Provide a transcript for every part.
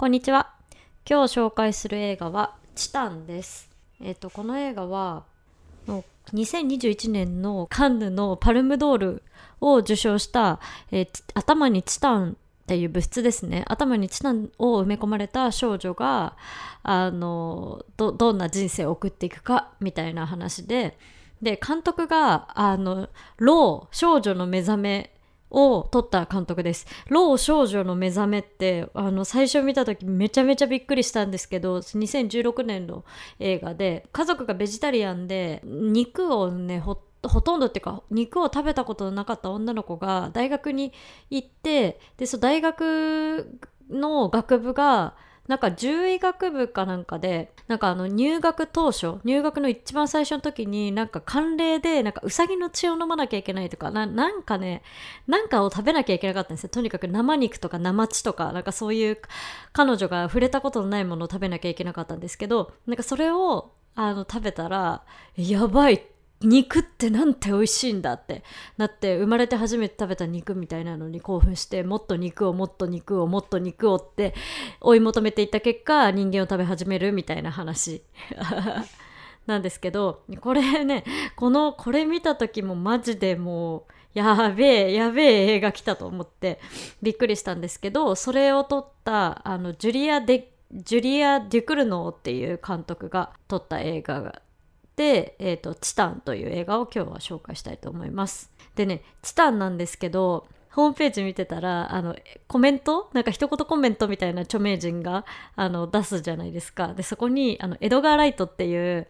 こんにちは。今日紹介する映画はチタンです。えっ、と、この映画は、2021年のカンヌのパルムドールを受賞した、えー頭にチタンっていう物質ですね。頭にチタンを埋め込まれた少女が、あの、ど、どんな人生を送っていくか、みたいな話で、で、監督が、あの、ロー、少女の目覚めを撮った監督です。老少女の目覚めって、あの、最初見た時めちゃめちゃびっくりしたんですけど、2016年の映画で、家族がベジタリアンで、肉をね、ほほとんどっていうか肉を食べたことのなかった女の子が大学に行ってでその大学の学部がなんか獣医学部かなんかでなんかあの入学当初入学の一番最初の時になんか慣例でなんかウサギの血を飲まなきゃいけないとかなんかねなんかを食べなきゃいけなかったんですよ。とにかく生肉とか生血とかなんかそういう彼女が触れたことのないものを食べなきゃいけなかったんですけどなんかそれをあの食べたらやばいって肉ってなんて美味しいんだって。なって生まれて初めて食べた肉みたいなのに興奮してもっと肉をもっと肉をもっと肉をって追い求めていった結果人間を食べ始めるみたいな話。なんですけどこれねこのこれ見た時もマジでもうやべえやべえ映画来たと思ってびっくりしたんですけどそれを撮ったあのジュリア・デジュリア・デュクルノーっていう監督が撮った映画が、えーと「チタン」という映画を今日は紹介したいと思います。でね「チタン」なんですけどホームページ見てたらあのコメント？なんか一言コメントみたいな著名人があの出すじゃないですか。でそこにあのエドガー・ライトっていう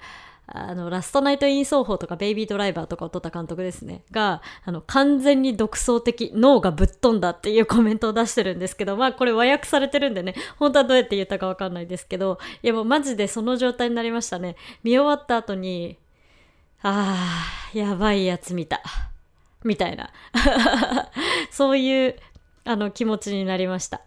あのラストナイト・イン奏法とかベイビードライバーとかを撮った監督ですね。があの完全に独創的脳がぶっ飛んだっていうコメントを出してるんですけどまあこれ和訳されてるんでね本当はどうやって言ったかわかんないですけどいやもうマジでその状態になりましたね。見終わった後にあーやばいやつ見た。みたいな。そういうあの気持ちになりました。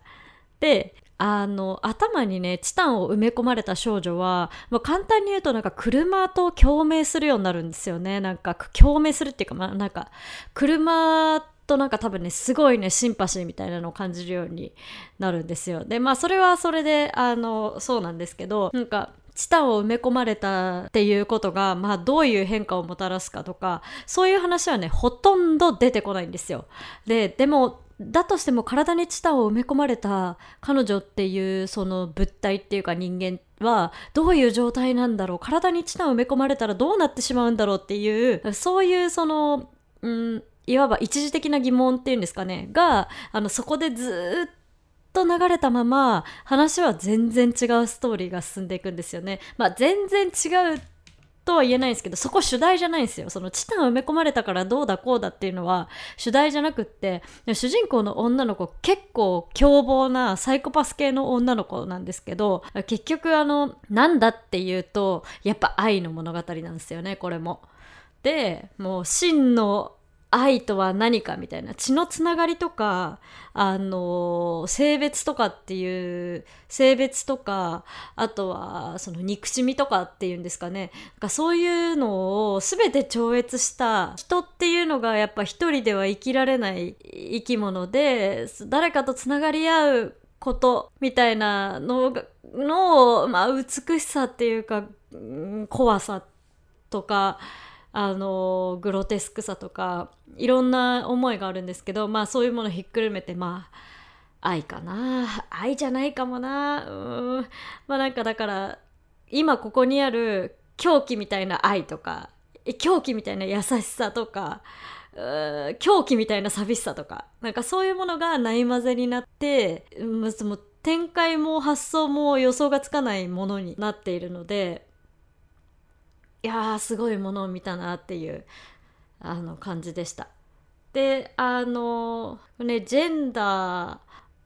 であの頭にねチタンを埋め込まれた少女は、まあ、簡単に言うとなんか車と共鳴するようになるんですよね。なんか共鳴するっていうか、まあ、なんか車となんか多分ねすごいねシンパシーみたいなのを感じるようになるんですよ。でまあそれはそれであのそうなんですけどなんかチタンを埋め込まれたっていうことが、まあ、どういう変化をもたらすかとかそういう話はねほとんど出てこないんですよ。ででもだとしても体にチタンを埋め込まれた彼女っていうその物体っていうか人間はどういう状態なんだろう体にチタンを埋め込まれたらどうなってしまうんだろうっていうそういうその、うん、いわば一時的な疑問っていうんですかねがあのそこでずっと流れたまま話は全然違うストーリーが進んでいくんですよね。まあ全然違うとは言えないんですけどそこ主題じゃないんですよそのチタン埋め込まれたからどうだこうだっていうのは主題じゃなくって主人公の女の子結構凶暴なサイコパス系の女の子なんですけど結局あのなんだっていうとやっぱ愛の物語なんですよねこれも。でもう真の愛とは何かみたいな血のつながりとかあの性別とかっていう性別とかあとはその憎しみとかっていうんですかね。なんかそういうのを全て超越した人っていうのがやっぱ一人では生きられない生き物で誰かとつながり合うことみたいなのがの、まあ、美しさっていうかうん怖さとかあのグロテスクさとかいろんな思いがあるんですけどまあそういうものひっくるめてまあ愛かな愛じゃないかもなうん。まあなんかだから今ここにある狂気みたいな愛とか狂気みたいな優しさとか狂気みたいな寂しさとかなんかそういうものがない混ぜになって展開も発想も予想がつかないものになっているのでいやーすごいものを見たなっていうあの感じでした。であのねジェンダー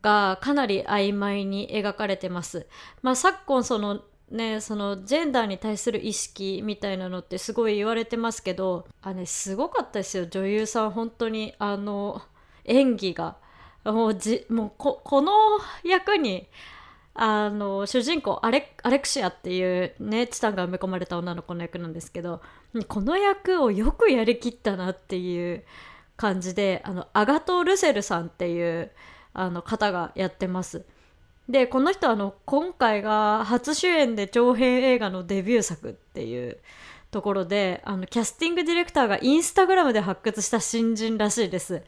がかなり曖昧に描かれてます。まあ、昨今そのねそのジェンダーに対する意識みたいなのってすごい言われてますけどあねすごかったですよ女優さん本当にあの演技がもうじもうここの役にあの主人公アレクシアっていうねチタンが埋め込まれた女の子の役なんですけどこの役をよくやりきったなっていう感じであのアガト・ルセルさんっていうあの方がやってます。でこの人はあの今回が初主演で長編映画のデビュー作っていうところであのキャスティングディレクターがインスタグラムで発掘した新人らしいです。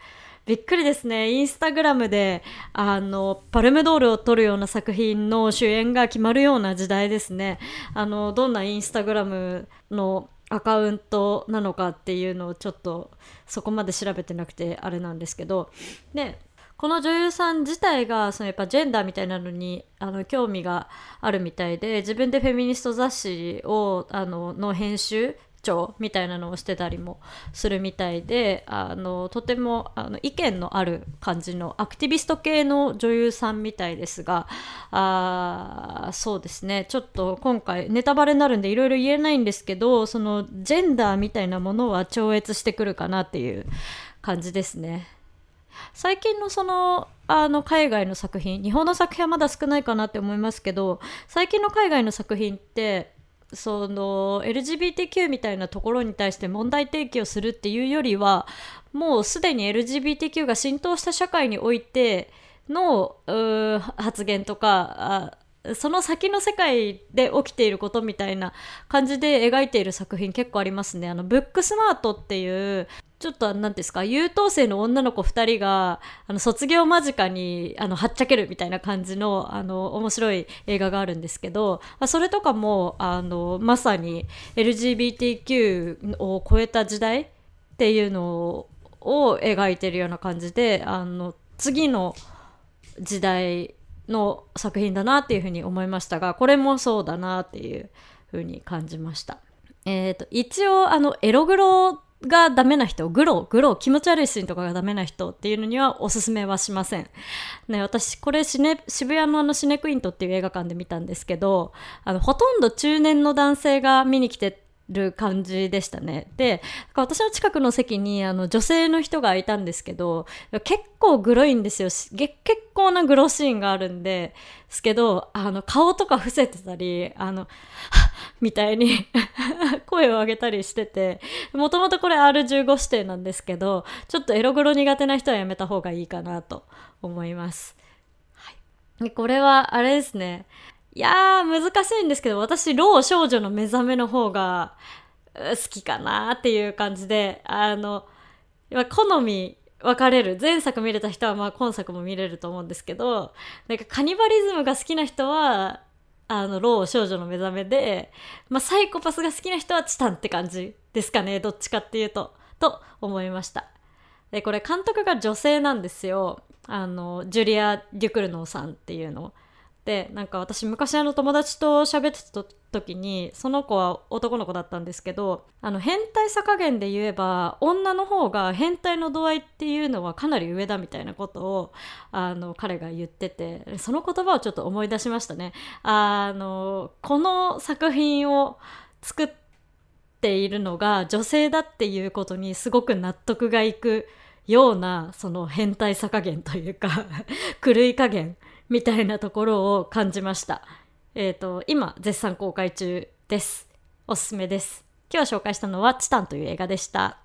びっくりですね。インスタグラムであのパルムドールを撮るような作品の主演が決まるような時代ですね。あのどんなインスタグラムのアカウントなのかっていうのをちょっとそこまで調べてなくてあれなんですけど。でこの女優さん自体がそのやっぱジェンダーみたいなのにあの興味があるみたいで自分でフェミニスト雑誌をあのの編集長みたいなのをしてたりもするみたいであのとてもあの意見のある感じのアクティビスト系の女優さんみたいですがあそうですねちょっと今回ネタバレになるんでいろいろ言えないんですけどそのジェンダーみたいなものは超越してくるかなっていう感じですね。最近のそのあの海外の作品日本の作品はまだ少ないかなって思いますけど最近の海外の作品ってその LGBTQ みたいなところに対して問題提起をするっていうよりはもうすでに LGBTQ が浸透した社会においての発言とかその先の世界で起きていることみたいな感じで描いている作品結構ありますね。あのブックスマートっていうちょっと何ですか優等生の女の子2人があの卒業間近にあのはっちゃけるみたいな感じのあの面白い映画があるんですけど、それとかもあのまさに LGBTQ を超えた時代っていうのを描いてるような感じであの次の時代の作品だなっていうふうに思いましたがこれもそうだなっていうふうに感じました。えーと、一応あのエログロがダメな人、グロ、グロ、気持ち悪いシーンとかがダメな人っていうのにはおすすめはしません。ね、私、これシネ、渋谷のあのシネクイントっていう映画館で見たんですけど、あの、ほとんど中年の男性が見に来てる感じでしたね。で、私の近くの席にあの女性の人がいたんですけど、結構グロいんですよ。結構なグロシーンがあるんですけど、あの顔とか伏せてたり、あの、みたいに 声を上げたりしてて、もともとこれ R15 指定なんですけど、ちょっとエログロ苦手な人はやめた方がいいかなと思います。はい、これはあれですね。いやー、難しいんですけど、私、老少女の目覚めの方が好きかなっていう感じで、あの、好み分かれる。前作見れた人は、まあ今作も見れると思うんですけど、なんかカニバリズムが好きな人は、あの、老少女の目覚めで、まあサイコパスが好きな人はチタンって感じですかね。どっちかっていうと、と思いました。で、これ監督が女性なんですよ。あの、ジュリア・デュクルノーさんっていうの。でなんか私昔あの友達と喋ってた時にその子は男の子だったんですけどあの変態さ加減で言えば女の方が変態の度合いっていうのはかなり上だみたいなことをあの彼が言っててその言葉をちょっと思い出しましたね。あのこの作品を作っているのが女性だっていうことにすごく納得がいくようなその変態さ加減というか 狂い加減みたいなところを感じました。えっ、ー、と、今、絶賛公開中です。おすすめです。今日紹介したのは、チタンという映画でした。